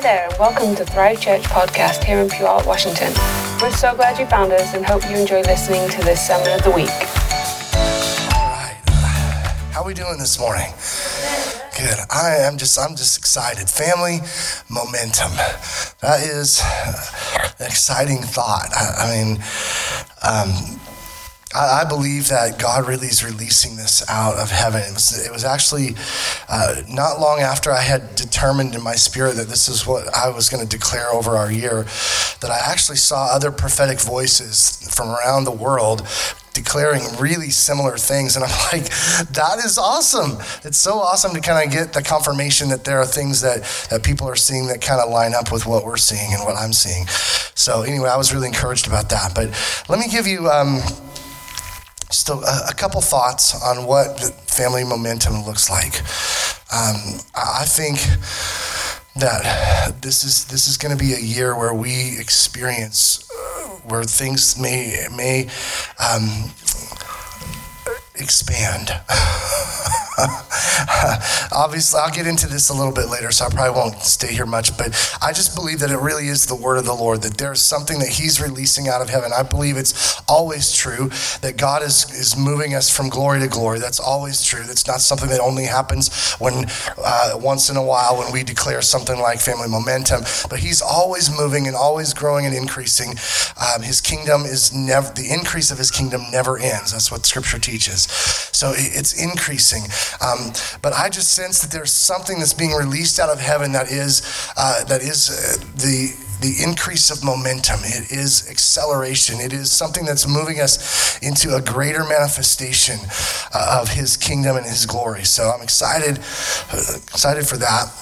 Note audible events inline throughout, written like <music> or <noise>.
Hi there, and welcome to Thrive Church podcast here in Puyallup, Washington. We're so glad you found us and hope you enjoy listening to this Sermon of the Week. All right. How are we doing this morning? Good. I am just I'm just excited. Family momentum. That is an exciting thought. I, I mean, um, I, I believe that God really is releasing this out of heaven. It was, it was actually uh, not long after I had determined in my spirit that this is what I was going to declare over our year that I actually saw other prophetic voices from around the world declaring really similar things. And I'm <laughs> like, that is awesome. It's so awesome to kind of get the confirmation that there are things that, that people are seeing that kind of line up with what we're seeing and what I'm seeing. So, anyway, I was really encouraged about that. But let me give you. Um, just a, a, couple thoughts on what family momentum looks like. Um, I think that this is this is going to be a year where we experience uh, where things may may um, expand. <laughs> <laughs> Obviously, I'll get into this a little bit later, so I probably won't stay here much. But I just believe that it really is the word of the Lord, that there's something that He's releasing out of heaven. I believe it's always true that God is, is moving us from glory to glory. That's always true. That's not something that only happens when uh, once in a while when we declare something like family momentum. But He's always moving and always growing and increasing. Um, his kingdom is never, the increase of His kingdom never ends. That's what Scripture teaches. So it's increasing. Um, but I just sense that there's something that's being released out of heaven that is uh, that is uh, the the increase of momentum. It is acceleration. It is something that's moving us into a greater manifestation uh, of His kingdom and His glory. So I'm excited, uh, excited for that.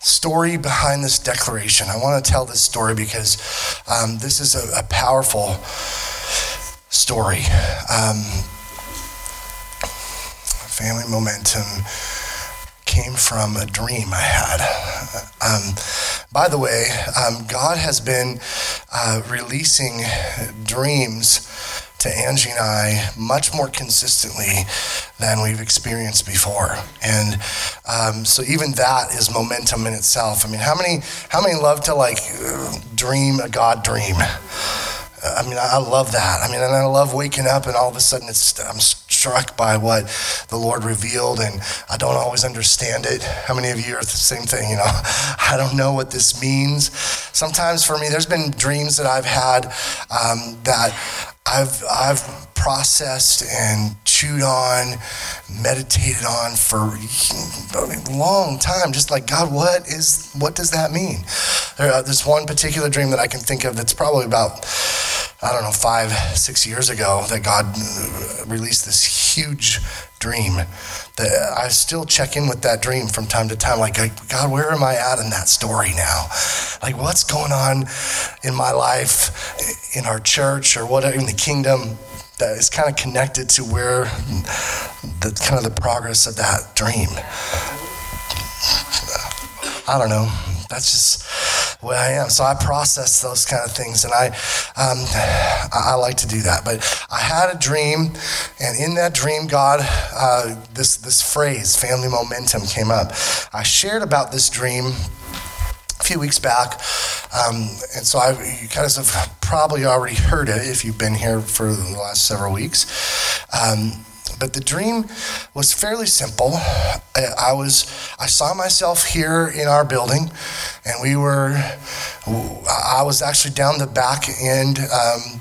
Story behind this declaration. I want to tell this story because um, this is a, a powerful story. Um, family momentum came from a dream I had. Um, by the way, um, God has been uh, releasing dreams to Angie and I much more consistently than we've experienced before. And um, so even that is momentum in itself. I mean, how many how many love to like dream a God dream? I mean, I love that. I mean, and I love waking up and all of a sudden it's I'm struck by what the Lord revealed, and I don't always understand it. How many of you are the same thing? You know, <laughs> I don't know what this means. Sometimes for me, there's been dreams that I've had um, that I've I've processed and chewed on, meditated on for a long time. Just like God, what is what does that mean? There, uh, there's one particular dream that I can think of that's probably about I don't know five six years ago that God uh, released this huge dream that I still check in with that dream from time to time. Like, God, where am I at in that story now? Like, what's going on in my life, in our church, or what in the kingdom that is kind of connected to where the kind of the progress of that dream. I don't know. That's just the way I am. So I process those kind of things, and I, um, I, like to do that. But I had a dream, and in that dream, God, uh, this this phrase, family momentum, came up. I shared about this dream a few weeks back. Um, and so I, you guys have probably already heard it if you've been here for the last several weeks. Um, but the dream was fairly simple. I, was I saw myself here in our building, and we were I was actually down the back end. Um,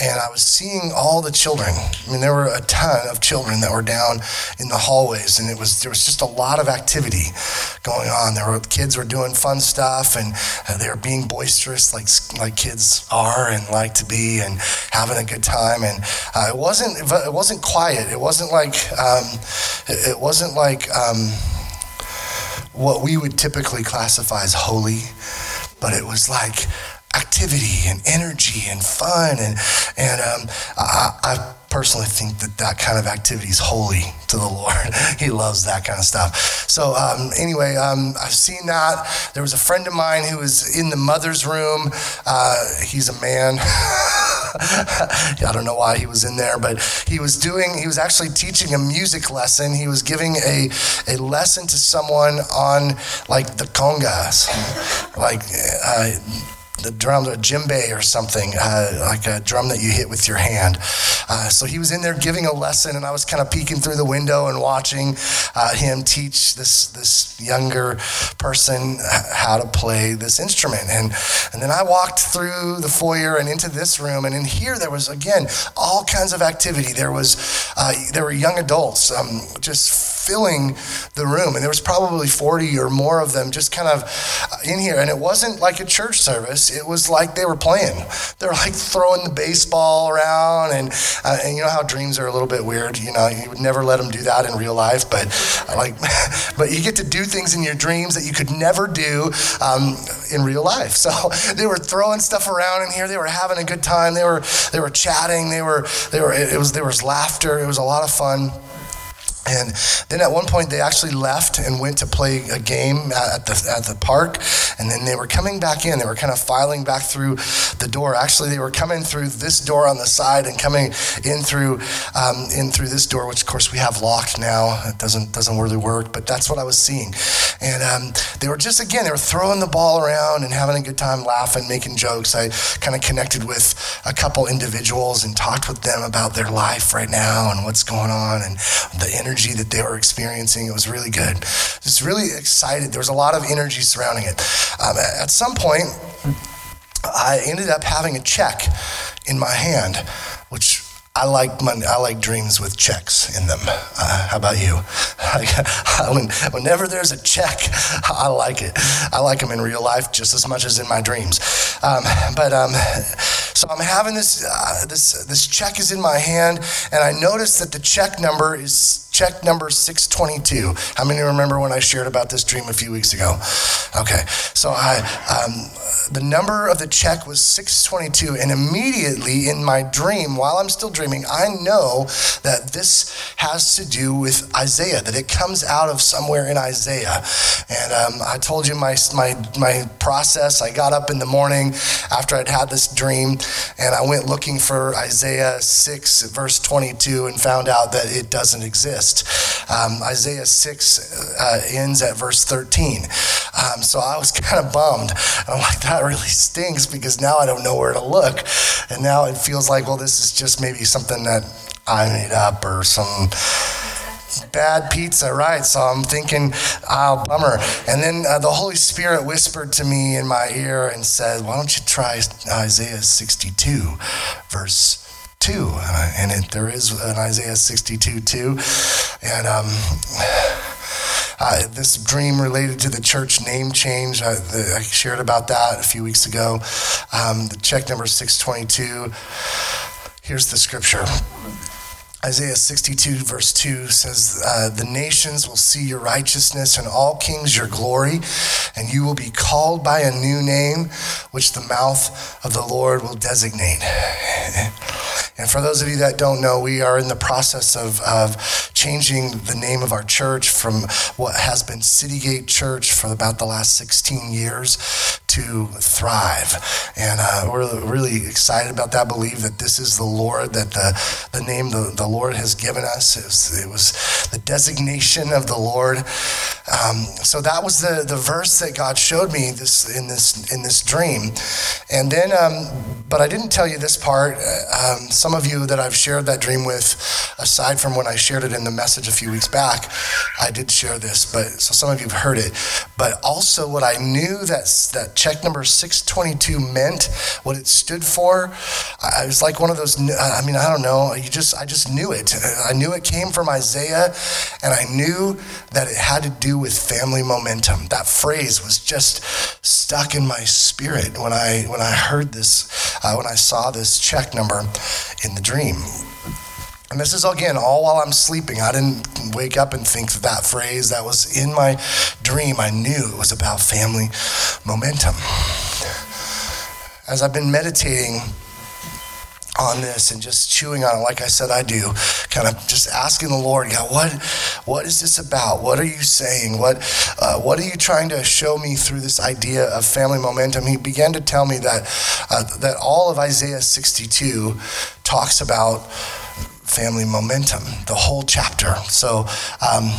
and I was seeing all the children. I mean, there were a ton of children that were down in the hallways, and it was there was just a lot of activity going on. There were kids were doing fun stuff, and uh, they were being boisterous, like like kids are and like to be, and having a good time. And uh, it wasn't it wasn't quiet. It wasn't like um, it wasn't like um, what we would typically classify as holy, but it was like activity and energy and fun and and um, I, I, personally think that that kind of activity is holy to the <laughs> Lord. he loves that kind of stuff. So um, anyway, um, I've seen that. There was a friend of mine who was in the mother's room. Uh, he's a man. <laughs> I don't know why he was in there, but he was doing, he was actually teaching a music lesson. He was giving a, a lesson to someone on like the congas, like, uh, the drum, a djembe or something, uh, like a drum that you hit with your hand. Uh, so he was in there giving a lesson, and I was kind of peeking through the window and watching uh, him teach this this younger person how to play this instrument. And and then I walked through the foyer and into this room, and in here there was again all kinds of activity. There was uh, there were young adults um, just filling the room, and there was probably 40 or more of them just kind of in here. And it wasn't like a church service; it was like they were playing. They're like throwing the baseball around, and uh, and you know how dreams are a little bit weird. You know, you would never let them do that in real life, but like, <laughs> but you get to do things in your dreams that you could never do um, in real life. So <laughs> they were throwing stuff around in here. They were having a good time. They were they were chatting. They were they were it was there was laughter. It was a lot of fun. And then at one point, they actually left and went to play a game at the, at the park. And then they were coming back in. They were kind of filing back through the door. Actually, they were coming through this door on the side and coming in through um, in through this door, which of course we have locked now. It doesn't doesn't really work, but that's what I was seeing. And um, they were just again, they were throwing the ball around and having a good time, laughing, making jokes. I kind of connected with a couple individuals and talked with them about their life right now and what's going on and the energy that they were experiencing. It was really good. Just really excited. There was a lot of energy surrounding it. Um, at some point, I ended up having a check in my hand, which I like money. I like dreams with checks in them. Uh, how about you? <laughs> <laughs> when, whenever there's a check, <laughs> I like it. I like them in real life just as much as in my dreams. Um, but um, so I'm having this uh, this this check is in my hand, and I notice that the check number is check number 622. How many remember when I shared about this dream a few weeks ago? Okay, so I, um, the number of the check was 622, and immediately in my dream, while I'm still dreaming, I know that this has to do with Isaiah, that it comes out of somewhere in Isaiah. And um, I told you my, my, my process. I got up in the morning after I'd had this dream, and I went looking for Isaiah 6, verse 22, and found out that it doesn't exist. Um, Isaiah 6 uh, ends at verse 13. Um, so I was <laughs> kind of bummed. I'm like, that really stinks because now I don't know where to look. And now it feels like, well, this is just maybe something that I made up or some bad pizza, right? So I'm thinking, oh, bummer. And then uh, the Holy Spirit whispered to me in my ear and said, why don't you try Isaiah 62, verse 2. Uh, and it, there is an Isaiah 62 2. And um, <sighs> uh, this dream related to the church name change, I, the, I shared about that a few weeks ago. Um, the check number 622. Here's the scripture. Isaiah 62, verse 2 says, uh, The nations will see your righteousness and all kings your glory, and you will be called by a new name, which the mouth of the Lord will designate. <laughs> And for those of you that don't know, we are in the process of, of changing the name of our church from what has been Citygate Church for about the last 16 years to Thrive. And uh, we're really excited about that, believe that this is the Lord, that the, the name the, the Lord has given us. It was, it was the designation of the Lord. Um, so that was the, the verse that God showed me this in this in this dream. And then, um, but I didn't tell you this part. Uh, um, some of you that I've shared that dream with, aside from when I shared it in the message a few weeks back, I did share this. But so some of you have heard it. But also, what I knew that that check number 622 meant, what it stood for, I was like one of those. I mean, I don't know. You just, I just knew it. I knew it came from Isaiah, and I knew that it had to do with family momentum. That phrase was just stuck in my spirit when I when I heard this, uh, when I saw this check number in the dream. And this is again all while I'm sleeping. I didn't wake up and think that, that phrase that was in my dream. I knew it was about family momentum. As I've been meditating on this and just chewing on it like I said I do, kind of just asking the Lord, God, what what is this about? What are you saying? What uh, what are you trying to show me through this idea of family momentum? He began to tell me that uh, that all of Isaiah 62 talks about family momentum, the whole chapter. So um,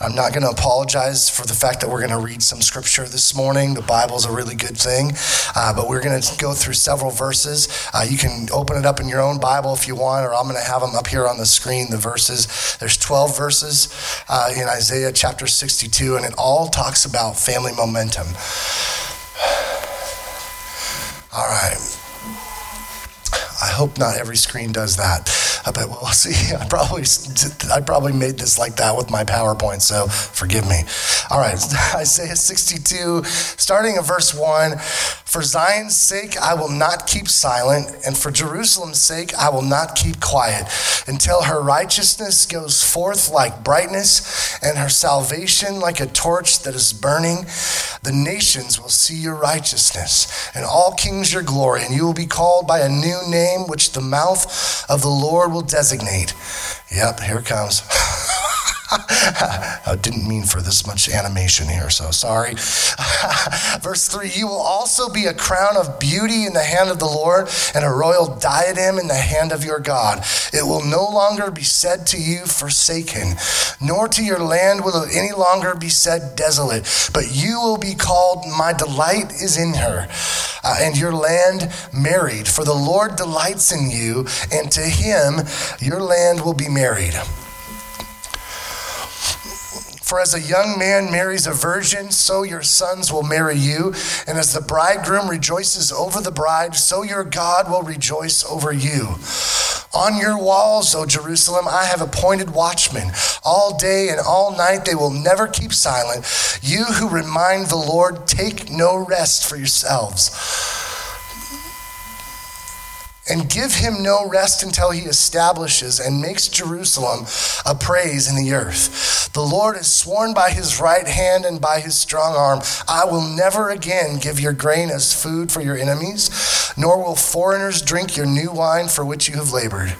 I'm not going to apologize for the fact that we're going to read some scripture this morning. The Bible's a really good thing, uh, but we're going to go through several verses. Uh, you can open it up in your own Bible if you want, or I'm going to have them up here on the screen, the verses. There's 12 verses uh, in Isaiah chapter 62, and it all talks about family momentum. All right. I hope not every screen does that. I bet we'll <laughs> see. I probably I probably made this like that with my PowerPoint, so forgive me. All right, <laughs> Isaiah 62, starting at verse 1. For Zion's sake, I will not keep silent, and for Jerusalem's sake, I will not keep quiet until her righteousness goes forth like brightness and her salvation like a torch that is burning. The nations will see your righteousness, and all kings your glory, and you will be called by a new name which the mouth of the Lord will designate. Yep, here it comes. <laughs> I didn't mean for this much animation here, so sorry. <laughs> Verse 3 You will also be a crown of beauty in the hand of the Lord and a royal diadem in the hand of your God. It will no longer be said to you, Forsaken, nor to your land will it any longer be said, Desolate, but you will be called, My delight is in her, uh, and your land married. For the Lord delights in you, and to him your land will be married. For as a young man marries a virgin, so your sons will marry you. And as the bridegroom rejoices over the bride, so your God will rejoice over you. On your walls, O Jerusalem, I have appointed watchmen. All day and all night they will never keep silent. You who remind the Lord, take no rest for yourselves and give him no rest until he establishes and makes Jerusalem a praise in the earth. The Lord has sworn by his right hand and by his strong arm, I will never again give your grain as food for your enemies, nor will foreigners drink your new wine for which you have labored.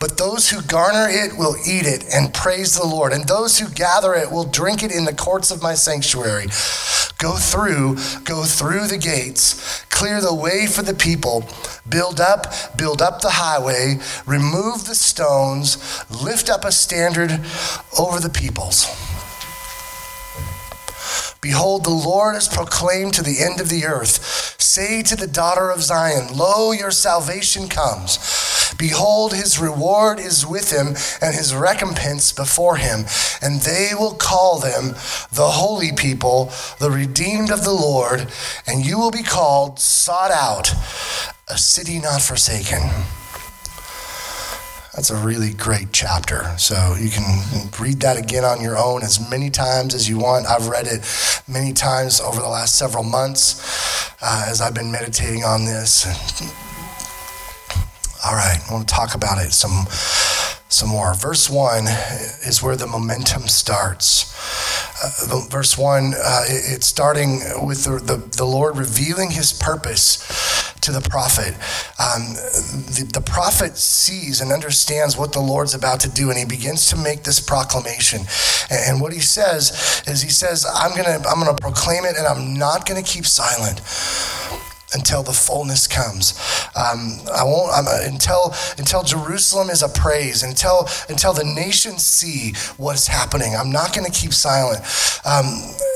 But those who garner it will eat it and praise the Lord, and those who gather it will drink it in the courts of my sanctuary. Go through, go through the gates, clear the way for the people, build up, build up the highway, remove the stones, lift up a standard over the peoples. Behold, the Lord is proclaimed to the end of the earth. Say to the daughter of Zion, Lo, your salvation comes. Behold, his reward is with him, and his recompense before him. And they will call them the holy people, the redeemed of the Lord, and you will be called sought out, a city not forsaken. That's a really great chapter. So you can read that again on your own as many times as you want. I've read it many times over the last several months uh, as I've been meditating on this. All right, I want to talk about it some some more. Verse 1 is where the momentum starts. Uh, verse 1, uh, it's starting with the, the, the, Lord revealing his purpose to the prophet. Um, the, the prophet sees and understands what the Lord's about to do, and he begins to make this proclamation. And, and what he says is, he says, I'm to I'm to proclaim it, and I'm not to keep silent until the fullness comes. Um, I won't I'm, uh, until until Jerusalem is a praise. Until until the nations see what's happening. I'm not going to keep silent. Um,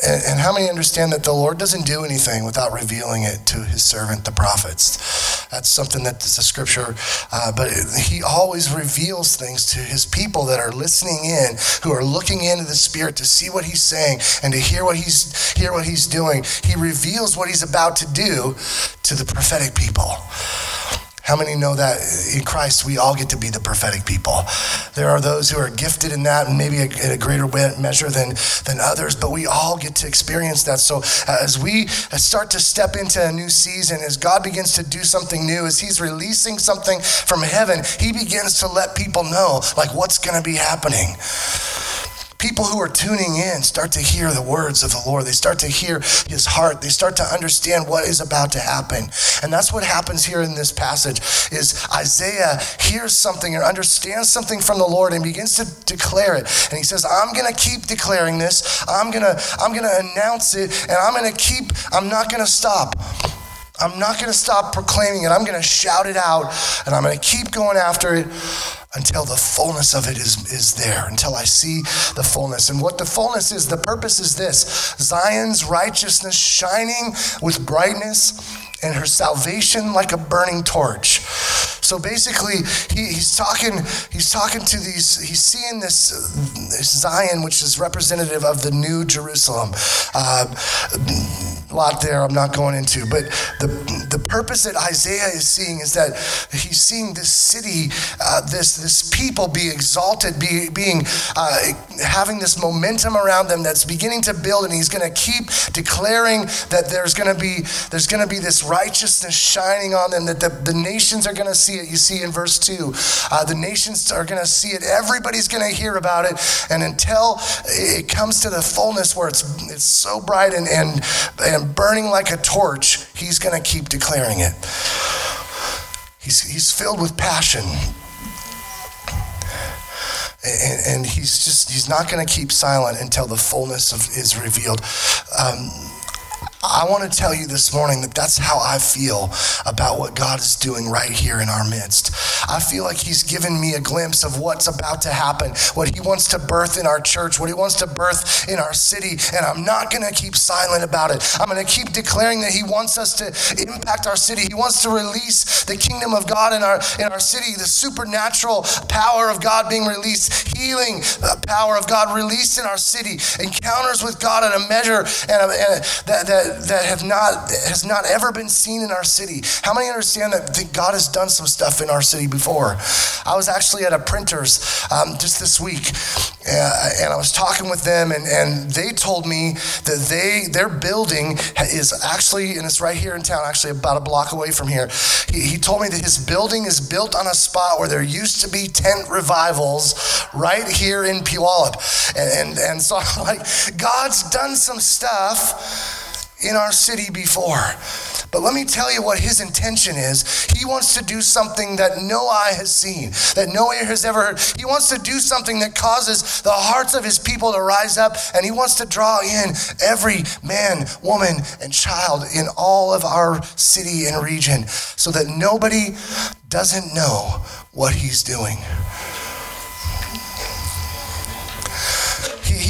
and, and, how many understand that the Lord doesn't do anything without revealing it to His servant, the prophets? That's something that is a scripture. Uh, but He always reveals things to His people that are listening in, who are looking into the Spirit to see what He's saying and to hear what He's hear what He's doing. He reveals what He's about to do to the prophetic people. How many know that in Christ we all get to be the prophetic people? There are those who are gifted in that, and maybe in a greater measure than, than others, but we all get to experience that. So as we start to step into a new season, as God begins to do something new, as He's releasing something from heaven, He begins to let people know, like, what's going to be happening people who are tuning in start to hear the words of the Lord. They start to hear his heart. They start to understand what is about to happen. And that's what happens here in this passage is Isaiah hears something or understands something from the Lord and begins to declare it. And he says, I'm going to keep declaring this. I'm going to I'm going to announce it and I'm going to keep I'm not going to stop. I'm not going to stop proclaiming it. I'm going to shout it out and I'm going to keep going after it until the fullness of it is, is there, until I see the fullness. And what the fullness is, the purpose is this Zion's righteousness shining with brightness and her salvation like a burning torch. So basically, he, he's talking. He's talking to these. He's seeing this, this Zion, which is representative of the New Jerusalem. Uh, a lot there. I'm not going into, but the the purpose that Isaiah is seeing is that he's seeing this city, uh, this this people be exalted, be, being uh, having this momentum around them that's beginning to build, and he's going to keep declaring that there's going to be there's going to be this righteousness shining on them, that the, the nations are going to see it. You see in verse 2, uh, the nations are going to see it. Everybody's going to hear about it. And until it comes to the fullness where it's, it's so bright and, and, and burning like a torch, he's going to keep declaring it. He's, he's filled with passion. And, and, he's just he's not going to keep silent until the fullness of is revealed um, I want to tell you this morning that that's how I feel about what God is doing right here in our midst. I feel like He's given me a glimpse of what's about to happen, what He wants to birth in our church, what He wants to birth in our city, and I'm not going to keep silent about it. I'm going to keep declaring that He wants us to impact our city. He wants to release the kingdom of God in our in our city, the supernatural power of God being released, healing the power of God released in our city, encounters with God in a measure and, a, and a, that, that that have not has not ever been seen in our city. How many understand that God has done some stuff in our city before? I was actually at a printer's um, just this week, uh, and I was talking with them, and, and they told me that they their building is actually, and it's right here in town, actually about a block away from here. He, he told me that his building is built on a spot where there used to be tent revivals right here in Puyallup, and and, and so I'm like, God's done some stuff in our city before. But let me tell you what his intention is. He wants to do something that no eye has seen, that no ear has ever heard. He wants to do something that causes the hearts of his people to rise up, and he wants to draw in every man, woman, and child in all of our city and region so that nobody doesn't know what he's doing.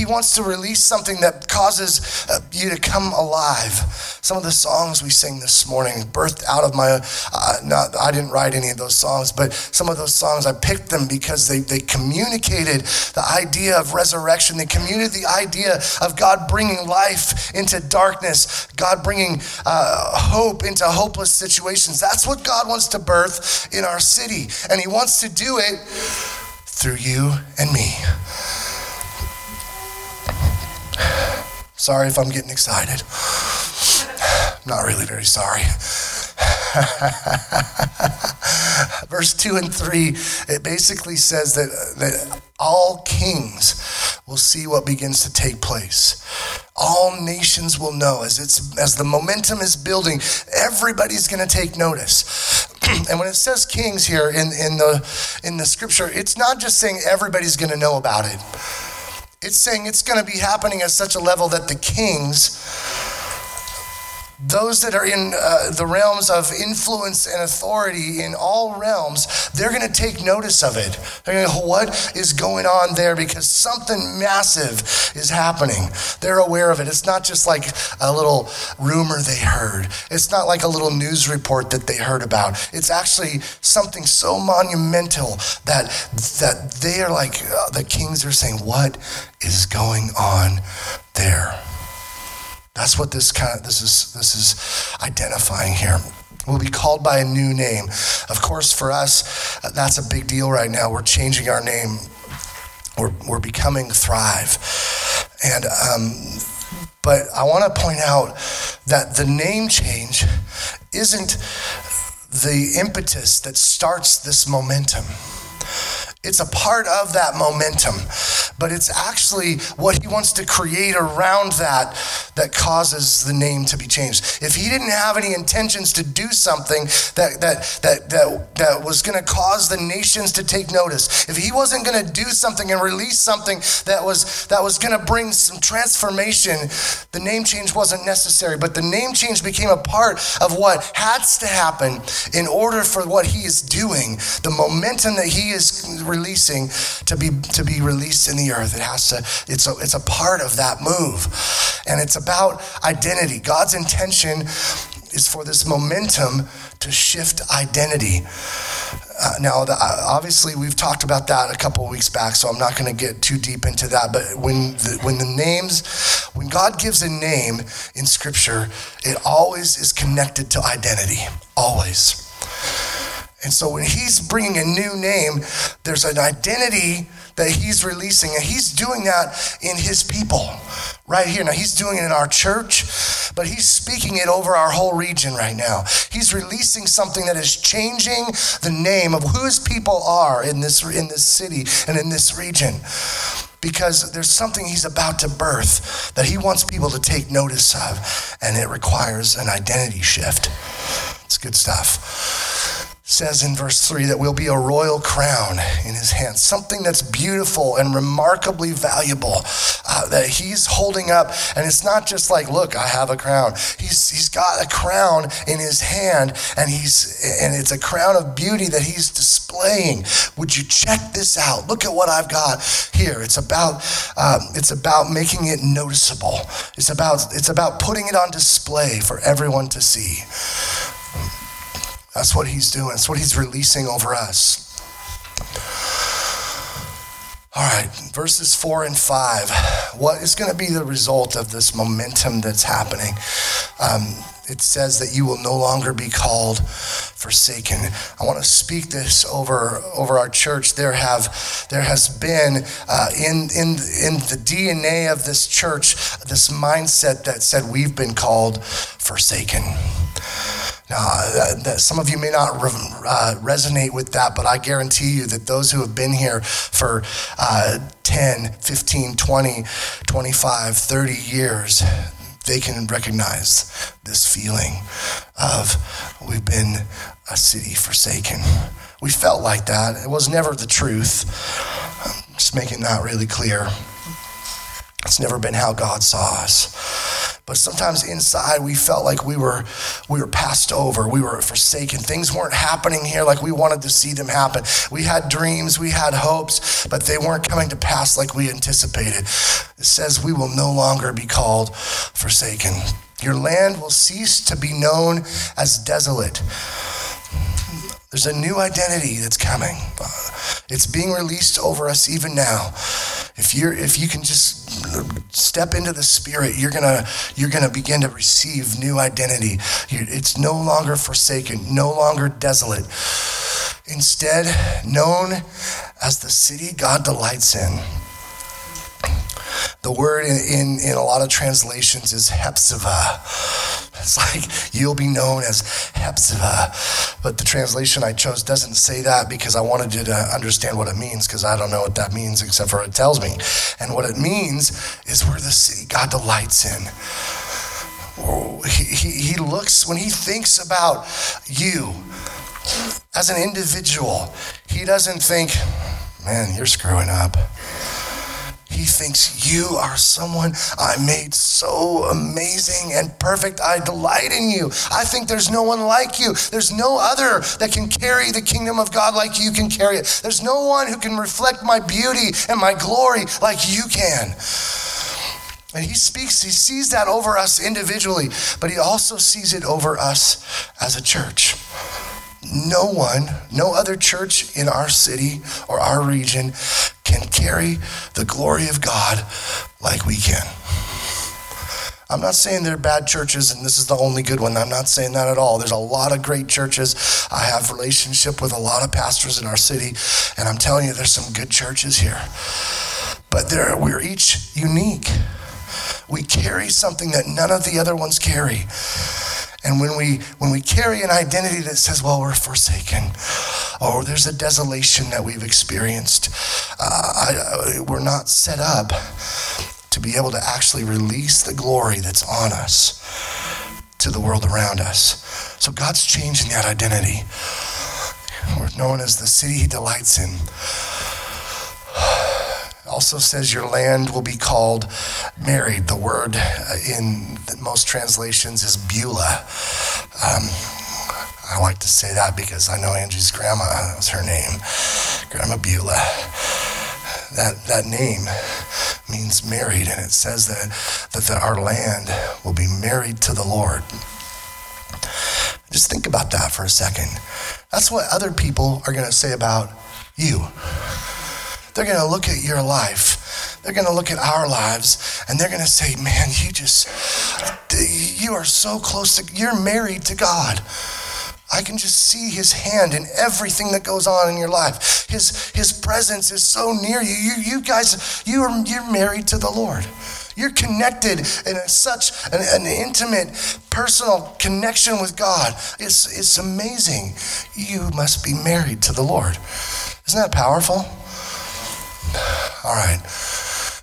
He wants to release something that causes uh, you to come alive. Some of the songs we sing this morning, birthed out of my, uh, not, I didn't write any of those songs, but some of those songs, I picked them because they, they communicated the idea of resurrection. They communicated the idea of God bringing life into darkness, God bringing uh, hope into hopeless situations. That's what God wants to birth in our city. And He wants to do it through you and me. Sorry if I'm getting excited. I'm not really very sorry. <laughs> Verse 2 and 3, it basically says that, that all kings will see what begins to take place. All nations will know as it's as the momentum is building, everybody's going to take notice. <clears throat> and when it says kings here in, in the in the scripture, it's not just saying everybody's going to know about it. It's saying it's going to be happening at such a level that the kings, those that are in uh, the realms of influence and authority in all realms, they're going to take notice of it. They're going to go, what is going on there? Because something massive is happening. They're aware of it. It's not just like a little rumor they heard, it's not like a little news report that they heard about. It's actually something so monumental that, that they are like, uh, the kings are saying, what is going on there? That's what this kind of this is this is identifying here. We'll be called by a new name. Of course, for us, that's a big deal right now. We're changing our name. We're, we're becoming Thrive. And um, but I want to point out that the name change isn't the impetus that starts this momentum. It's a part of that momentum, but it's actually what he wants to create around that that causes the name to be changed. If he didn't have any intentions to do something that that that that, that was going to cause the nations to take notice, if he wasn't going to do something and release something that was that was going to bring some transformation, the name change wasn't necessary. But the name change became a part of what has to happen in order for what he is doing, the momentum that he is releasing to be to be released in the earth. It has to. It's a it's a part of that move, and it's about identity. God's intention is for this momentum to shift identity. Uh, now, the, uh, obviously, we've talked about that a couple weeks back, so I'm not going to get too deep into that. But when the, when the names, when God gives a name in Scripture, it always is connected to identity. Always. And so when he's bringing a new name, there's an identity that he's releasing, and he's doing that in his people right here. Now, he's doing it in our church, but he's speaking it over our whole region right now. He's releasing something that is changing the name of who his people are in this, in this city and in this region. Because there's something he's about to birth that he wants people to take notice of, and it requires an identity shift. It's good stuff says in verse 3 that we'll be a royal crown in his hand, something that's beautiful and remarkably valuable uh, that he's holding up. And it's not just like, look, I have a crown. He's, he's got a crown in his hand, and, he's, and it's a crown of beauty that he's displaying. Would you check this out? Look at what I've got here. It's about, um, it's about making it noticeable, it's about, it's about putting it on display for everyone to see. That's what he's doing. That's what he's releasing over us. All right, verses four and five. What is going to be the result of this momentum that's happening? Um, it says that you will no longer be called forsaken. I want to speak this over over our church. There have there has been uh, in in in the DNA of this church this mindset that said we've been called forsaken. Uh, that some of you may not re- uh, resonate with that, but I guarantee you that those who have been here for uh, 10, 15, 20, 25, 30 years, they can recognize this feeling of we've been a city forsaken. We felt like that. It was never the truth. I'm just making that really clear. It's never been how God saw us. But sometimes inside we felt like we were we were passed over, we were forsaken. Things weren't happening here like we wanted to see them happen. We had dreams, we had hopes, but they weren't coming to pass like we anticipated. It says we will no longer be called forsaken. Your land will cease to be known as desolate. There's a new identity that's coming. Uh, it's being released over us even now. If you're if you can just step into the spirit, you're gonna you're gonna begin to receive new identity. It's no longer forsaken, no longer desolate. Instead, known as the city God delights in. The word in, in, in, a lot of translations is Hephzibah. It's like you'll be known as Hephzibah. But the translation I chose doesn't say that because I wanted you to understand what it means because I don't know what that means except for it tells me. And what it means is we're the city God delights in. He, he, he looks, when he thinks about you as an individual, he doesn't think, man, you're screwing up. He thinks you are someone I made so amazing and perfect. I delight in you. I think there's no one like you. There's no other that can carry the kingdom of God like you can carry it. There's no one who can reflect my beauty and my glory like you can. And he speaks, he sees that over us individually, but he also sees it over us as a church. No one, no other church in our city or our region can carry the glory of God like we can. I'm not saying they're bad churches and this is the only good one. I'm not saying that at all. There's a lot of great churches. I have relationship with a lot of pastors in our city, and I'm telling you, there's some good churches here. But there, we're each unique. We carry something that none of the other ones carry. And when we when we carry an identity that says, "Well, we're forsaken," or there's a desolation that we've experienced, uh, I, we're not set up to be able to actually release the glory that's on us to the world around us. So God's changing that identity. We're known as the city He delights in also says your land will be called married. The word uh, in most translations is Beulah. Um, I like to say that because I know Angie's grandma, that was her name, Grandma Beulah. That, that name means married, and it says that, that the, our land will be married to the Lord. Just think about that for a second. That's what other people are going to say about you. They're going to look at your life. They're going to look at our lives and they're going to say, Man, you just, you are so close to, you're married to God. I can just see his hand in everything that goes on in your life. His, his presence is so near you. You, you guys, you are, you're married to the Lord. You're connected in a, such an, an, intimate, personal connection with God. It's, it's amazing. You must be married to the Lord. Isn't that powerful? All right.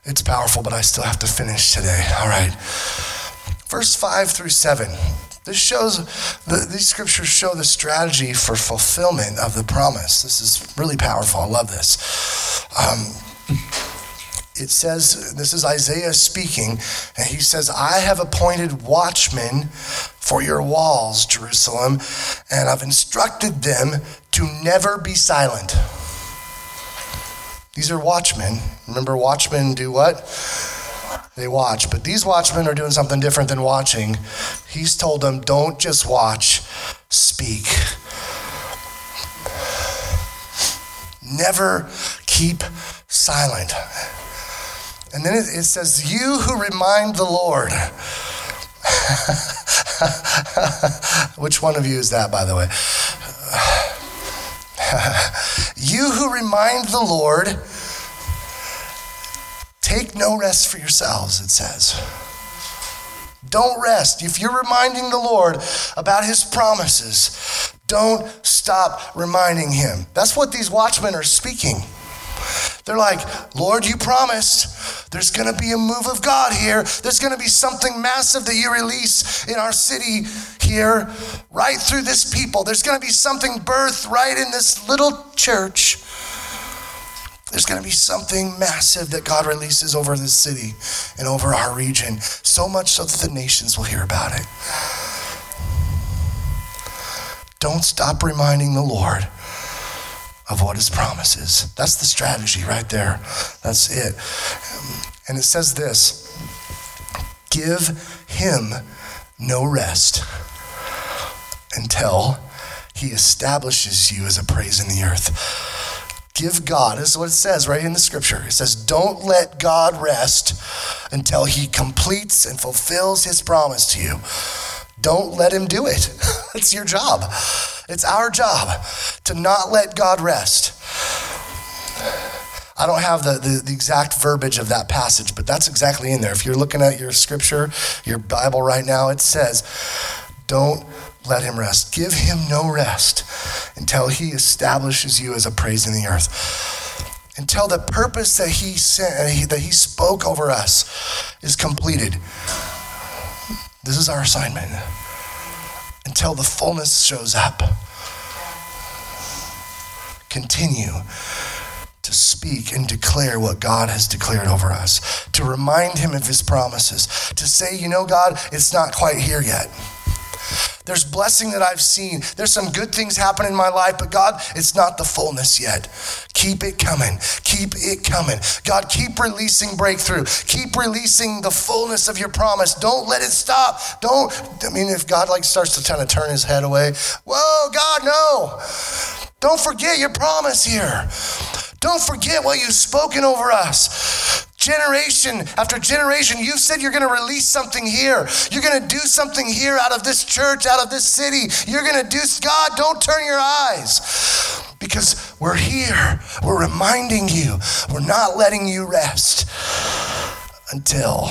It's powerful, but I still have to finish today. All right. Verse 5 through 7. This shows, the, these scriptures show the strategy for fulfillment of the promise. This is really powerful. I love this. Um, it says, this is Isaiah speaking, and he says, I have appointed watchmen for your walls, Jerusalem, and I've instructed them to never be silent. These are watchmen. Remember, watchmen do what? They watch. But these watchmen are doing something different than watching. He's told them, don't just watch, speak. Never keep silent. And then it, says, You who remind the Lord. <laughs> Which one of you is that, by the way? <laughs> you who remind the Lord, take no rest for yourselves, it says. Don't rest. If you're reminding the Lord about his promises, don't stop reminding him. That's what these watchmen are speaking. They're like, Lord, you promised there's going to be a move of God here. There's going to be something massive that you release in our city here, right through this people. There's going to be something birthed right in this little church. There's going to be something massive that God releases over this city and over our region, so much so that the nations will hear about it. Don't stop reminding the Lord of what his promises. That's the strategy right there. That's it. And it says this give him no rest until he establishes you as a praise in the earth. Give God, this is what it says right in the scripture. It says, Don't let God rest until he completes and fulfills his promise to you. Don't let him do it. <laughs> it's your job. It's our job to not let God rest. I don't have the, the, the, exact verbiage of that passage, but that's exactly in there. If you're looking at your scripture, your Bible right now, it says, Don't let him rest. Give him no rest until he establishes you as a praise in the earth. Until the purpose that he sent, that he spoke over us is completed. This is our assignment until the fullness shows up. Continue to speak and declare what God has declared over us, to remind Him of His promises, to say, you know, God, it's not quite here yet. There's blessing that I've seen. There's some good things happen in my life, but God, it's not the fullness yet. Keep it coming. Keep it coming. God, keep releasing breakthrough. Keep releasing the fullness of your promise. Don't let it stop. Don't, I mean, if God like starts to kind of turn his head away, whoa, God, no. Don't forget your promise here. Don't forget what you've spoken over us. Generation after generation, you said you're going to release something here. You're going to do something here out of this church, out of this city. You're going to do, God, don't turn your eyes because we're here. We're reminding you. We're not letting you rest until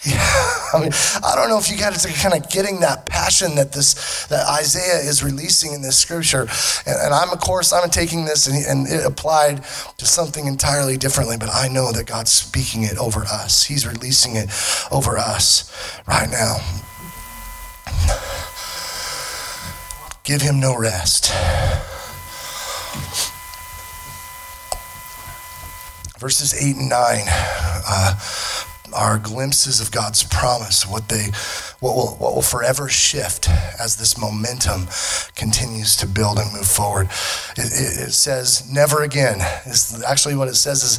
<laughs> I mean, I don't know if you guys are kind of getting that passion that this that Isaiah is releasing in this scripture, and, and I'm of course I'm taking this and, and it applied to something entirely differently, but I know that God's speaking it over us. He's releasing it over us right now. Give him no rest. Verses 8 and 9. Uh, are glimpses of God's promise, what they what will what will forever shift as this momentum continues to build and move forward. It, it, it says, "Never again." It's actually what it says is,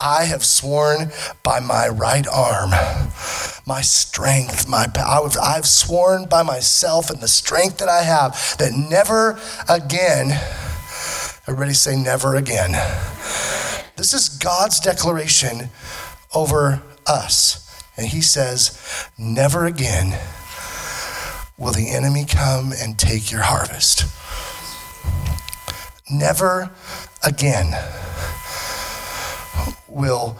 "I have sworn by my right arm, my strength, my I've, I've sworn by myself and the strength that I have that never again." Everybody say, "Never again." This is God's declaration over us. And he says, Never again will the enemy come and take your harvest. Never again will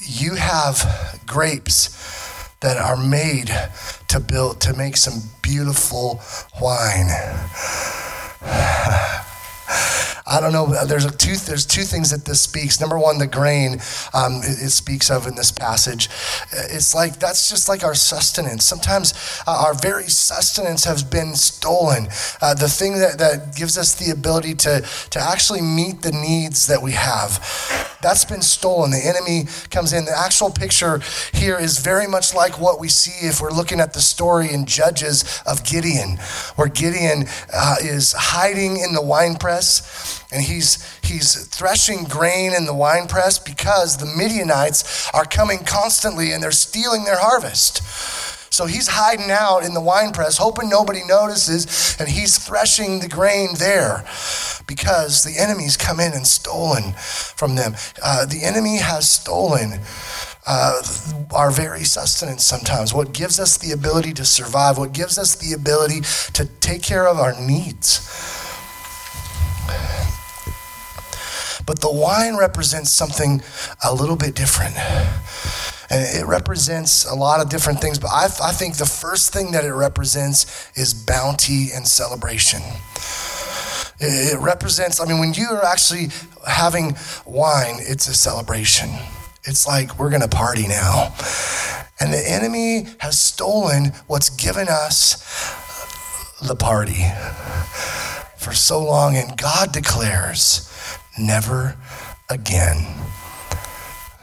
you have grapes that are made to build to make some beautiful wine. I don't know. There's two. There's two things that this speaks. Number one, the grain um, it, it, speaks of in this passage. It's like that's just like our sustenance. Sometimes uh, our very sustenance has been stolen. Uh, the thing that, that gives us the ability to to actually meet the needs that we have, that's been stolen. The enemy comes in. The actual picture here is very much like what we see if we're looking at the story in Judges of Gideon, where Gideon uh, is hiding in the wine press and he's he's threshing grain in the wine press because the Midianites are coming constantly and they're stealing their harvest. So he's hiding out in the wine press, hoping nobody notices, and he's threshing the grain there because the enemy's come in and stolen from them. Uh, the enemy has stolen uh, our very sustenance sometimes, what gives us the ability to survive, what gives us the ability to take care of our needs. But the wine represents something a little bit different. And it represents a lot of different things, but I, I think the first thing that it represents is bounty and celebration. It represents, I mean, when you are actually having wine, it's a celebration. It's like we're going to party now. And the enemy has stolen what's given us the party for so long. And God declares never again.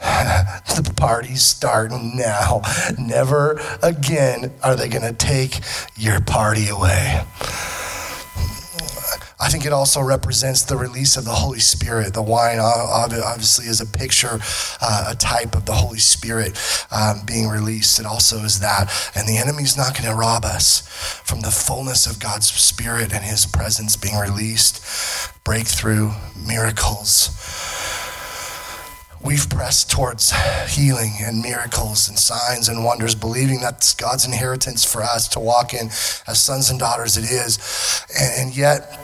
<laughs> the party's starting now. Never again are they going to take your party away. I think it also represents the release of the Holy Spirit. The wine obviously is a picture, uh, a type of the Holy Spirit um, being released. It also is that. And the enemy's not going to rob us from the fullness of God's Spirit and His presence being released, breakthrough, miracles we've pressed towards healing and miracles and signs and wonders, believing that's God's inheritance for us to walk in as sons and daughters it is. And, and yet,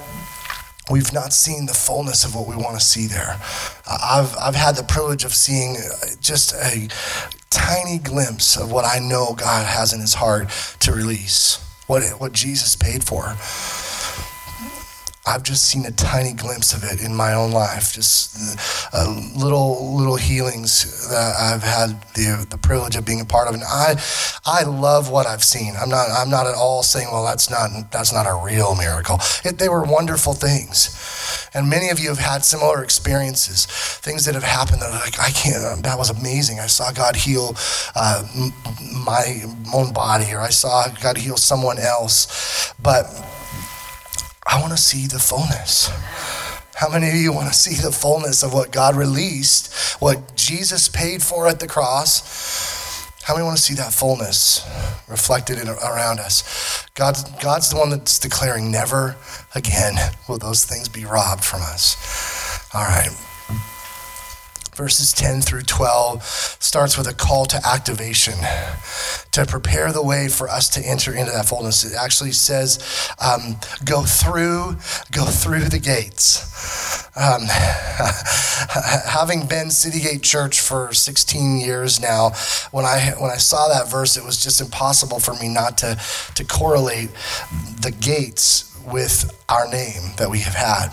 we've not seen the fullness of what we want to see there. I've, I've had the privilege of seeing uh, just a tiny glimpse of what I know God has in his heart to release, what, what Jesus paid for. I've just seen a tiny glimpse of it in my own life, just uh, little little healings that I've had the the privilege of being a part of, and I I love what I've seen. I'm not I'm not at all saying, well, that's not that's not a real miracle. It, they were wonderful things, and many of you have had similar experiences, things that have happened that like I can't. That was amazing. I saw God heal uh, my own body, or I saw God heal someone else, but I want to see the fullness. How many of you want to see the fullness of what God released, what Jesus paid for at the cross? How many want to see that fullness reflected in, around us? God, God's the one that's declaring, never again will those things be robbed from us. All right verses 10 through 12 starts with a call to activation to prepare the way for us to enter into that fullness. It actually says um, go through go through the gates. Um, <laughs> having been Citygate Church for 16 years now, when I when I saw that verse, it was just impossible for me not to to correlate the gates with our name that we have had.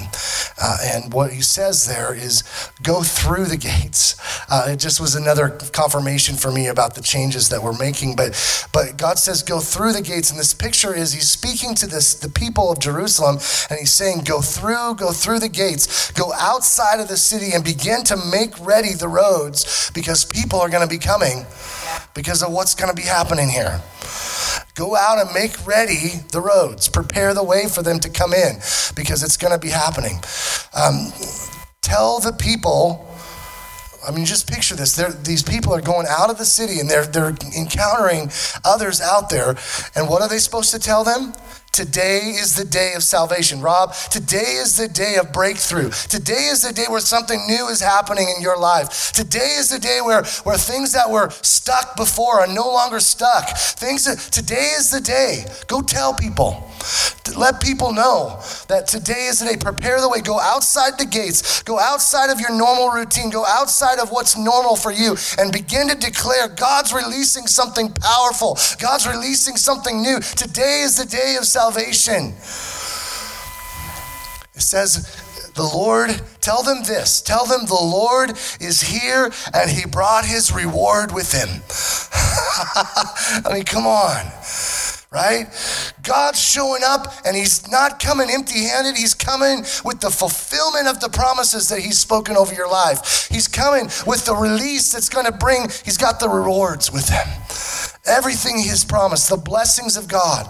Uh, and what he says there is go through the gates. Uh, it just was another confirmation for me about the changes that we're making. But but God says go through the gates. And this picture is he's speaking to this the people of Jerusalem and he's saying go through, go through the gates, go outside of the city and begin to make ready the roads because people are going to be coming because of what's going to be happening here. Go out and make ready the roads, prepare the way for them to come in because it's going to be happening. Um, tell the people. I mean, just picture this. They're, these people are going out of the city and they're, they're encountering others out there. And what are they supposed to tell them? Today is the day of salvation. Rob, today is the day of breakthrough. Today is the day where something new is happening in your life. Today is the day where, where things that were stuck before are no longer stuck. Things that, today is the day. Go tell people. Let people know that today is the day. Prepare the way. Go outside the gates. Go outside of your normal routine. Go outside of what's normal for you and begin to declare God's releasing something powerful. God's releasing something new. Today is the day of salvation. It says, the Lord, tell them this. Tell them the Lord is here and he brought his reward with him. <laughs> I mean, come on right? God's showing up and he's not coming empty handed. He's coming with the fulfillment of the promises that he's spoken over your life. He's coming with the release that's going to bring, he's got the rewards with him. Everything he's promised, the blessings of God.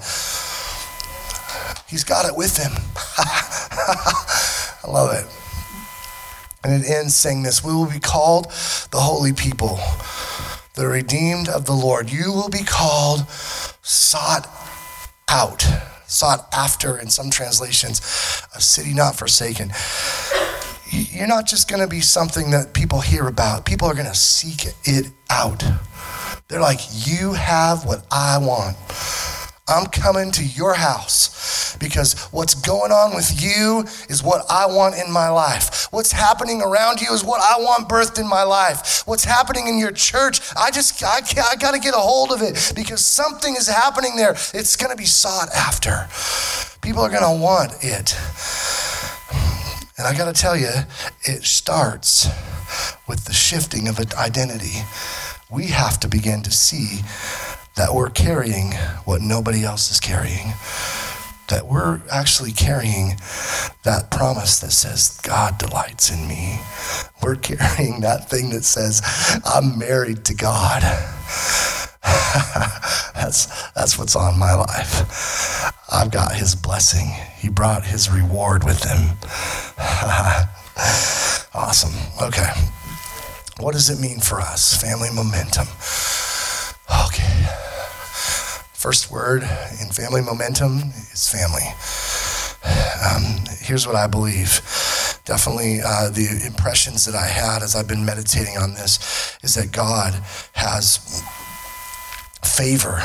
He's got it with him. <laughs> I love it. And it ends saying this We will be called the holy people, the redeemed of the Lord. You will be called sought out, sought after in some translations, a city not forsaken. You're not just going to be something that people hear about, people are going to seek it out. They're like, You have what I want. I'm coming to your house because what's going on with you is what I want in my life. What's happening around you is what I want birthed in my life. What's happening in your church, I just, I, I got to get a hold of it because something is happening there. It's going to be sought after. People are going to want it. And I got to tell you, it starts with the shifting of identity. We have to begin to see that we're carrying what nobody else is carrying. That we're actually carrying that promise that says, God delights in me. We're carrying that thing that says, I'm married to God. <laughs> that's, that's what's on my life. I've got his blessing. He brought his reward with him. <laughs> awesome. Okay. What does it mean for us? Family momentum. Okay. First word in family momentum is family. Um, here's what I believe. Definitely, uh, the impressions that I had as I've been meditating on this is that God has favor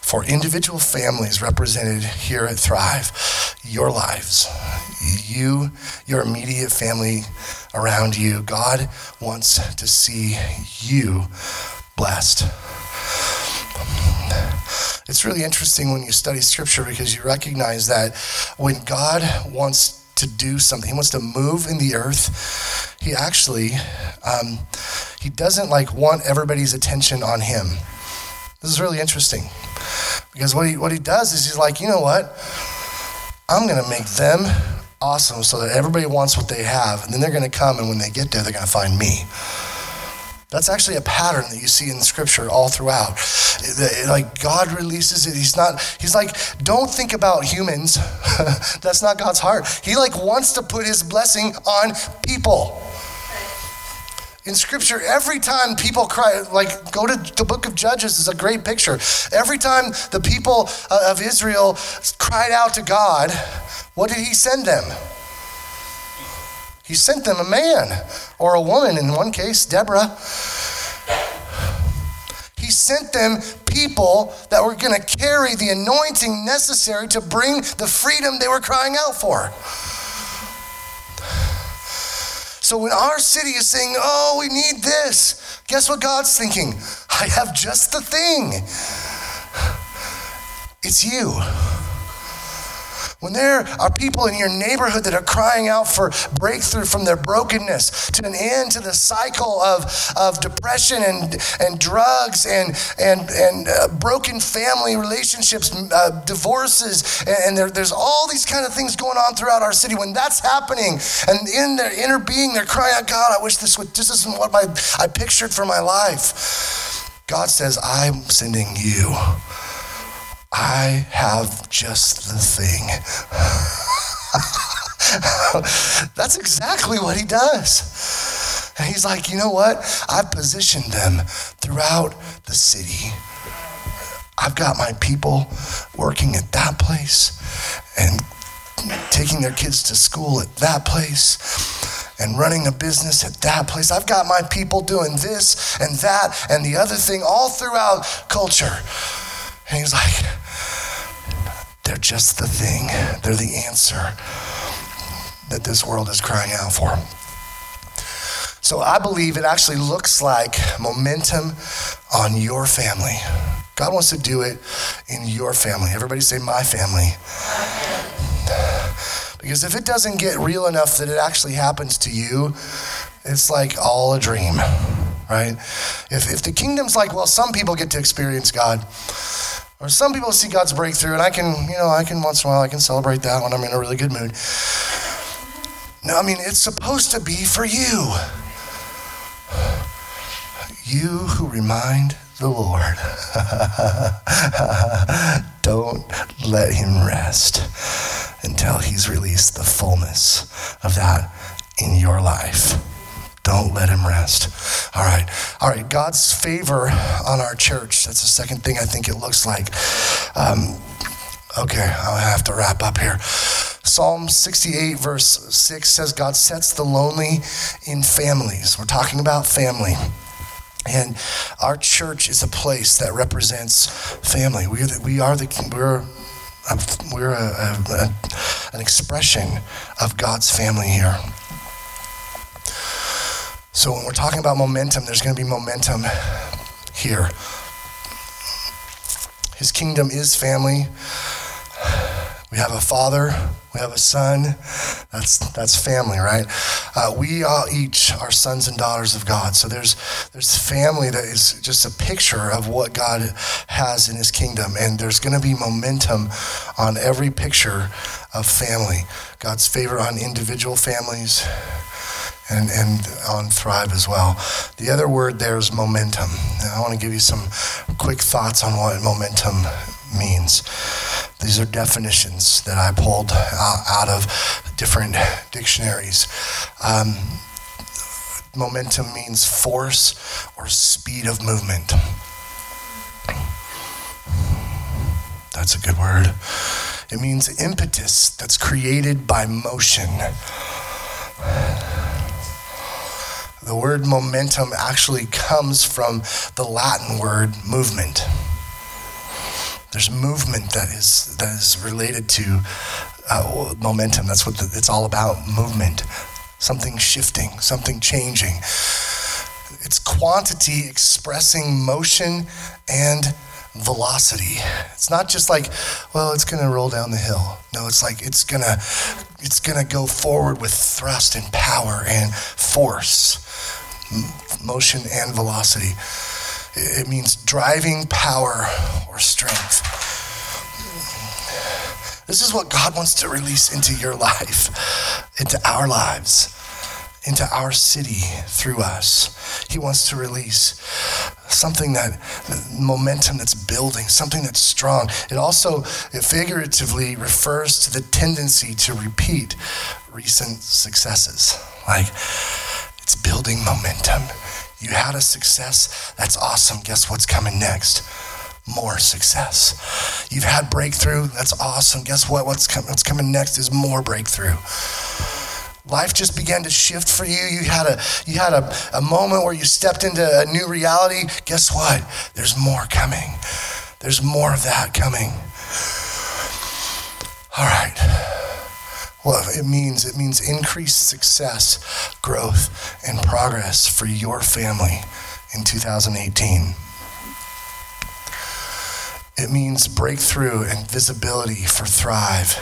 for individual families represented here at Thrive, your lives, you, your immediate family around you. God wants to see you blessed. It's really interesting when you study scripture because you recognize that when God wants to do something, he wants to move in the earth, he actually, um, he doesn't like want everybody's attention on him. This is really interesting because what he, what he does is he's like, you know what? I'm going to make them awesome so that everybody wants what they have. And then they're going to come, and when they get there, they're going to find me. That's actually a pattern that you see in scripture all throughout. Like God releases it. He's not, he's like, don't think about humans. <laughs> That's not God's heart. He like wants to put his blessing on people. In scripture, every time people cry, like go to the book of Judges is a great picture. Every time the people uh, of Israel cried out to God, what did he send them? He sent them a man or a woman, in one case, Deborah. He sent them people that were going to carry the anointing necessary to bring the freedom they were crying out for. So when our city is saying, oh, we need this, guess what God's thinking? I have just the thing. It's you. When there are people in your neighborhood that are crying out for breakthrough from their brokenness, to an end to the cycle of, of depression and, and drugs and, and, and uh, broken family relationships, uh, divorces, and, and there, there's all these kind of things going on throughout our city. When that's happening, and in their inner being, they're crying out, God, I wish this would, this isn't what my, I pictured for my life. God says, I'm sending you. I have just the thing. <laughs> That's exactly what he does. And he's like, you know what? I've positioned them throughout the city. I've got my people working at that place and taking their kids to school at that place and running a business at that place. I've got my people doing this and that and the other thing all throughout culture. And he's like, they're just the thing, they're the answer that this world is crying out for. So I believe it actually looks like momentum on your family. God wants to do it in your family. Everybody say, my family. Because if it doesn't get real enough that it actually happens to you, it's like all a dream, right? If, if the kingdom's like, well, some people get to experience God, or some people see God's breakthrough, and I can, you know, I can once in a while, I can celebrate that when I'm in a really good mood. No, I mean, it's supposed to be for you. You who remind the Lord. <laughs> Don't let him rest until he's released the fullness of that in your life. Don't let him rest. All right. All right. God's favor on our church. That's the second thing I think it looks like. Um, okay. I have to wrap up here. Psalm 68, verse 6 says, God sets the lonely in families. We're talking about family. And our church is a place that represents family. We are the, we are the we're we're a, a, an expression of God's family here. So when we're talking about momentum, there's going to be momentum here. His kingdom is family. We have a father, we have a son. That's that's family, right? Uh, we all each are sons and daughters of God. So there's there's family that is just a picture of what God has in His kingdom, and there's going to be momentum on every picture of family. God's favor on individual families and, and on Thrive as well. The other word there is momentum. I want to give you some quick thoughts on what momentum means. These are definitions that I pulled out of different dictionaries. Um, momentum means force or speed of movement. That's a good word. It means impetus that's created by motion. The word momentum actually comes from the Latin word movement. There's movement that is that is related to uh, momentum. That's what the, it's all about. Movement, something shifting, something changing. It's quantity expressing motion and velocity. It's not just like, well, it's going to roll down the hill. No, it's like it's going to it's going to go forward with thrust and power and force motion and velocity. It means driving power or strength. This is what God wants to release into your life, into our lives, into our city through us. He wants to release something that momentum that's building, something that's strong. It also it figuratively refers to the tendency to repeat recent successes. Like it's building momentum. You had a success, that's awesome. Guess what's coming next? More success. You've had breakthrough, that's awesome. Guess what? What's, com- what's coming next is more breakthrough. Life just began to shift for you. You had a you had a, a moment where you stepped into a new reality. Guess what? There's more coming. There's more of that coming. All right. What it means. It means increased success, growth, and progress for your family in 2018. It means breakthrough and visibility for Thrive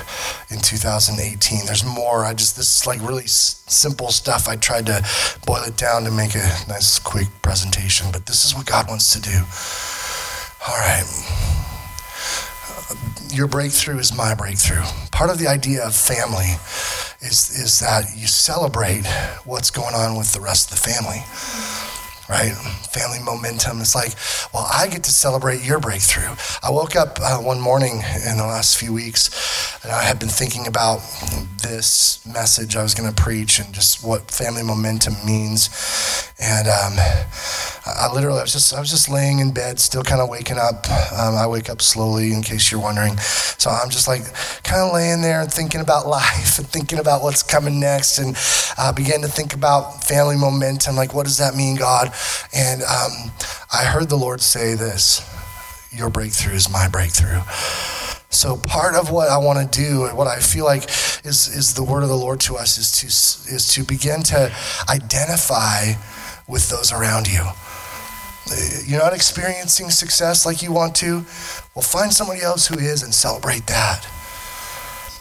in 2018. There's more. I just, this is like really s- simple stuff. I tried to boil it down to make a nice, quick presentation, but this is what God wants to do. All right. Your breakthrough is my breakthrough. Part of the idea of family is, is that you celebrate what's going on with the rest of the family right? Family momentum. It's like, well, I get to celebrate your breakthrough. I woke up uh, one morning in the last few weeks and I had been thinking about this message I was going to preach and just what family momentum means. And um, I literally, I was just, I was just laying in bed, still kind of waking up. Um, I wake up slowly, in case you're wondering. So I'm just like, kind of laying there and thinking about <laughs> life and thinking about what's coming next, and I uh, began to think about family momentum. Like, what does that mean, God? And um, I heard the Lord say this: "Your breakthrough is my breakthrough." So part of what I want to do and what I feel like is, is the word of the Lord to us is to, is to begin to identify with those around you. You're not experiencing success like you want to? Well, find somebody else who is and celebrate that.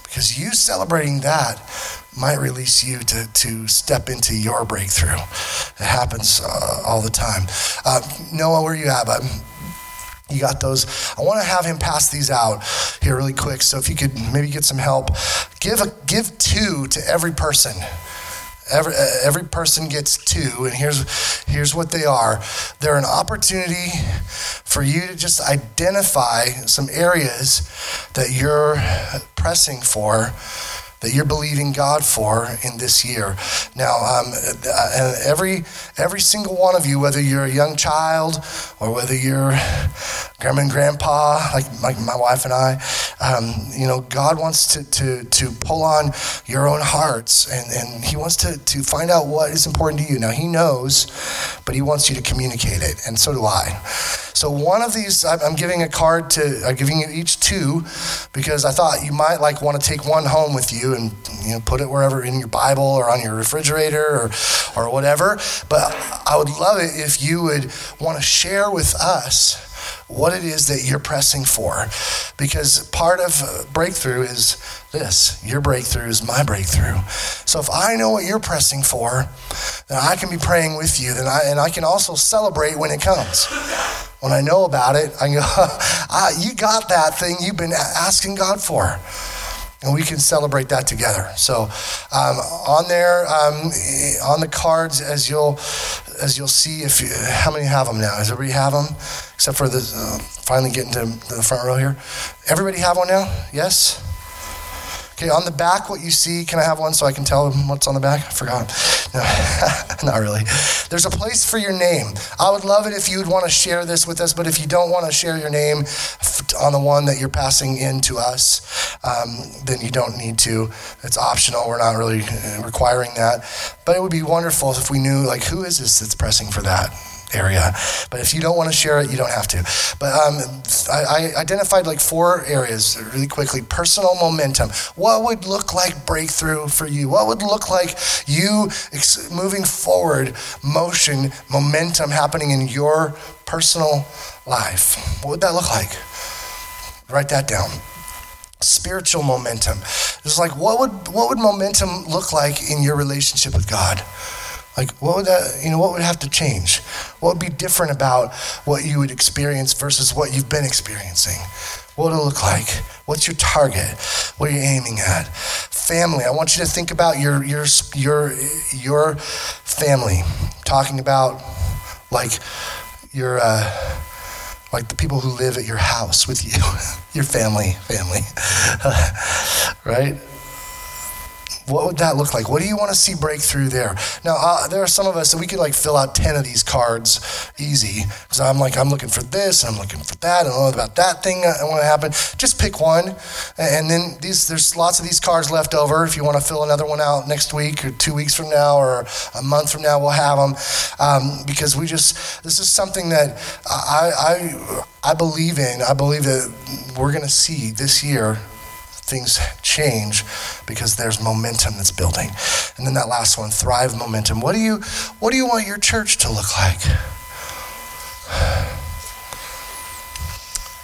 Because you celebrating that might release you to, to step into your breakthrough. It happens uh, all the time. Uh, Noah, where you at? You got those. I want to have him pass these out here really quick. So if you could maybe get some help, give a, give two to every person. Every, uh, every person gets two, and here's, here's what they are. They're an opportunity for you to just identify some areas that you're pressing for that you're believing God for in this year. Now, um, uh, every every single one of you, whether you're a young child or whether you're grandma and grandpa, like, like my wife and I, um, you know, God wants to, to, to pull on your own hearts and, and He wants to, to find out what is important to you. Now, He knows, but He wants you to communicate it, and so do I. So one of these, I'm giving a card to, I'm giving you each two because I thought you might like want to take one home with you and you know put it wherever in your Bible or on your refrigerator or, or whatever. But I would love it if you would want to share with us what it is that you're pressing for. Because part of breakthrough is this your breakthrough is my breakthrough. So if I know what you're pressing for, then I can be praying with you, then I, and I can also celebrate when it comes. When I know about it, I go, <laughs> ah, You got that thing you've been asking God for and we can celebrate that together. So, um, on there, um, on the cards, as you'll as you'll see, if you, how many have them now? Does everybody have them? Except for the uh, finally getting to the front row here. Everybody have one now? Yes. Okay, on the back, what you see, can I have one so I can tell them what's on the back? I forgot. <laughs> No, <laughs> not really. There's a place for your name. I would love it if you would want to share this with us, but if you don't want to share your name on the one that you're passing in to us, um, then you don't need to. It's optional. We're not really uh, requiring that. But it would be wonderful if we knew, like, who is this that's pressing for that? Area. But if you don't want to share it, you don't have to. But um, I, I, identified like four areas really quickly. Personal momentum. What would look like breakthrough for you? What would look like you ex- moving forward, motion, momentum happening in your personal life? What would that look like? Write that down spiritual momentum. It's like what would what would momentum look like in your relationship with God? Like, what would that, you know, what would have to change? What would be different about what you would experience versus what you've been experiencing? What would it look like? What's your target? What are you aiming at? Family. I want you to think about your your your your family. Talking about like your uh, like the people who live at your house with you, <laughs> your family, family, <laughs> right? What would that look like? What do you want to see break through there? Now, uh, there are some of us that we could like fill out 10 of these cards easy. Because I'm like, I'm looking for this, and I'm looking for that, and all about that thing I want to happen. Just pick one. And then these, there's lots of these cards left over. If you want to fill another one out next week, or two weeks from now, or a month from now, we'll have them. Um, because we just, this is something that I, I, I believe in. I believe that we're going to see this year things change because there's momentum that's building. And then that last one, thrive momentum. What do you what do you want your church to look like?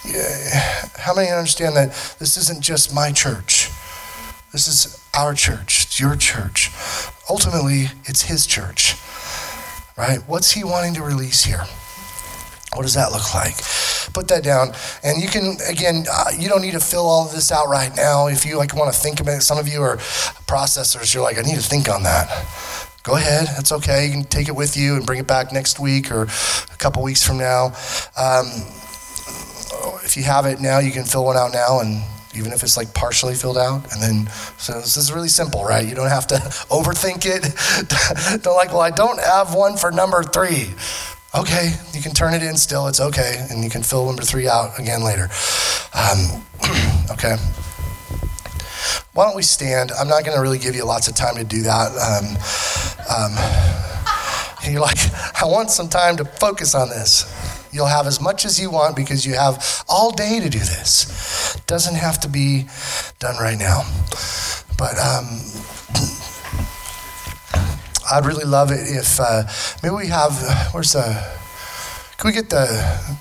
Yeah. How many understand that this isn't just my church? This is our church. It's your church. Ultimately, it's his church. Right? What's he wanting to release here? What does that look like? Put that down, and you can again. Uh, you don't need to fill all of this out right now. If you like want to think about it, some of you are processors. You're like, I need to think on that. Go ahead. That's okay. You can take it with you and bring it back next week or a couple weeks from now. Um, if you have it now, you can fill one out now and even if it's like partially filled out. And then, so this is really simple, right? You don't have to <laughs> overthink it. <laughs> don't like, well, I don't have one for number three. Okay, you can turn it in still, it's okay. And you can fill number three out again later. Um, <clears throat> okay. Why don't we stand? I'm not going to really give you lots of time to do that. Um, um, you're like, <laughs> I want some time to focus on this. You'll have as much as you want because you have all day to do this. Doesn't have to be done right now. But um, I'd really love it if uh, maybe we have, where's the, can we get the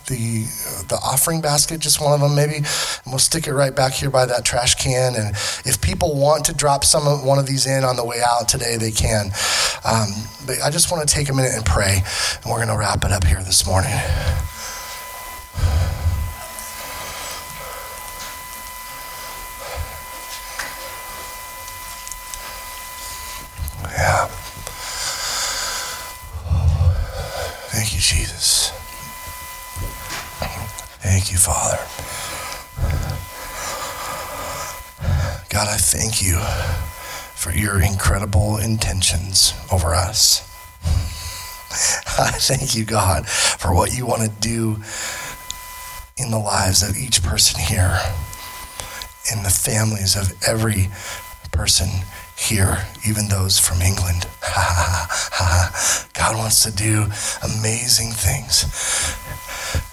the the offering basket, just one of them maybe, and we'll stick it right back here by that trash can. And if people want to drop some of one of these in on the way out today, they can. Um, but I just want to take a minute and pray, and we're going to wrap it up here this morning. You, Jesus. Thank you, Father. God, I thank you for your incredible intentions over us. I thank you, God, for what you want to do in the lives of each person here, in the families of every person here, even those from England. <laughs> God wants to do amazing things.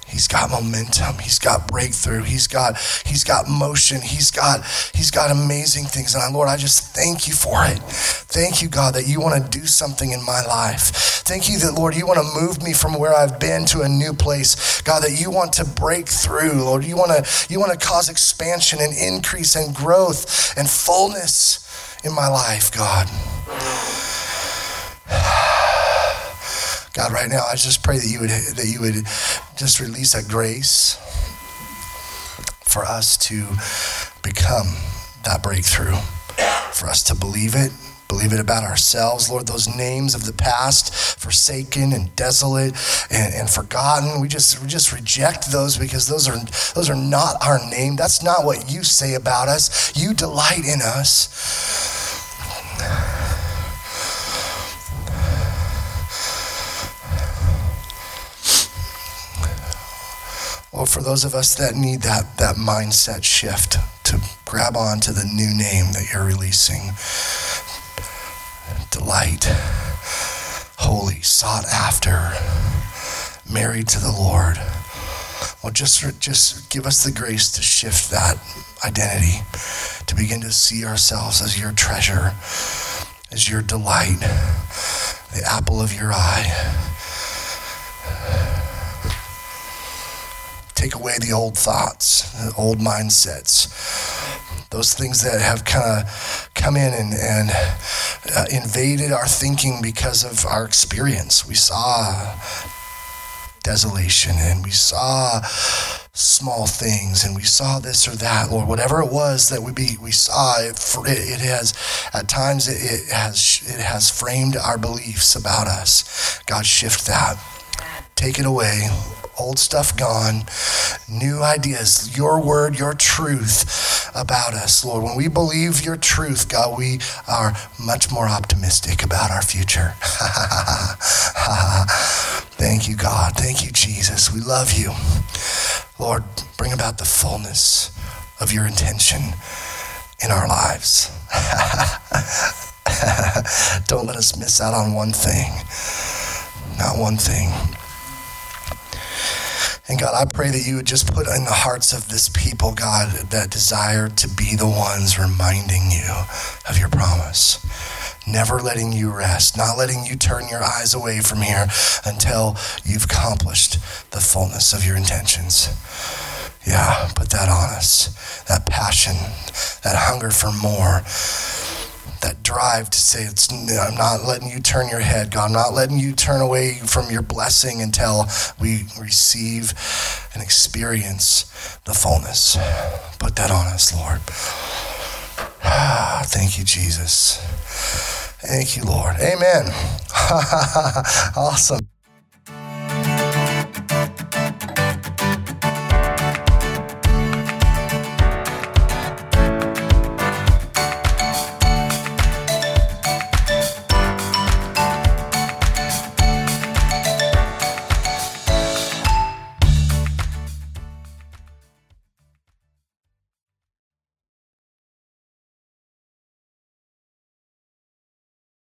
He's got momentum. He's got breakthrough. He's got he's got motion. He's got he's got amazing things. And I, Lord, I just thank you for it. Thank you, God, that you want to do something in my life. Thank you that Lord, you want to move me from where I've been to a new place. God, that you want to break through. Lord, you want to you want to cause expansion and increase and growth and fullness in my life, God. God, right now, I just pray that you would that you would just release a grace for us to become that breakthrough, for us to believe it, believe it about ourselves. Lord, those names of the past, forsaken and desolate and, and, forgotten, we just we just reject those because those are those are not our name. That's not what you say about us. You delight in us. Well, for those of us that need that, that mindset shift to grab on to the new name that you're releasing delight, holy, sought after, married to the Lord. Well, just, just give us the grace to shift that identity, to begin to see ourselves as your treasure, as your delight, the apple of your eye. Take away the old thoughts, the old mindsets, those things that have kind of come in and, and uh, invaded our thinking because of our experience. We saw desolation and we saw small things and we saw this or that or whatever it was that we be we saw. It, it, it has at times it, it has it has framed our beliefs about us. God shift that. Take it away old stuff gone, new ideas, your word, your truth about us, Lord. When we believe your truth, God, we are much more optimistic about our future. <laughs> Thank you, God. Thank you, Jesus. We love you. Lord, bring about the fullness of your intention in our lives. <laughs> Don't let us miss out on one thing. Not one thing. And God, I pray that you would just put in the hearts of this people, God, that desire to be the ones reminding you of your promise. Never letting you rest, not letting you turn your eyes away from here until you've accomplished the fullness of your intentions. Yeah, put that on us. That passion, that hunger for more that drive to say, it's, I'm not letting you turn your head, God. I'm not letting you turn away from your blessing until we receive and experience the fullness. Put that on us, Lord. <sighs> Thank you, Jesus. Thank you, Lord. Amen. <laughs> awesome.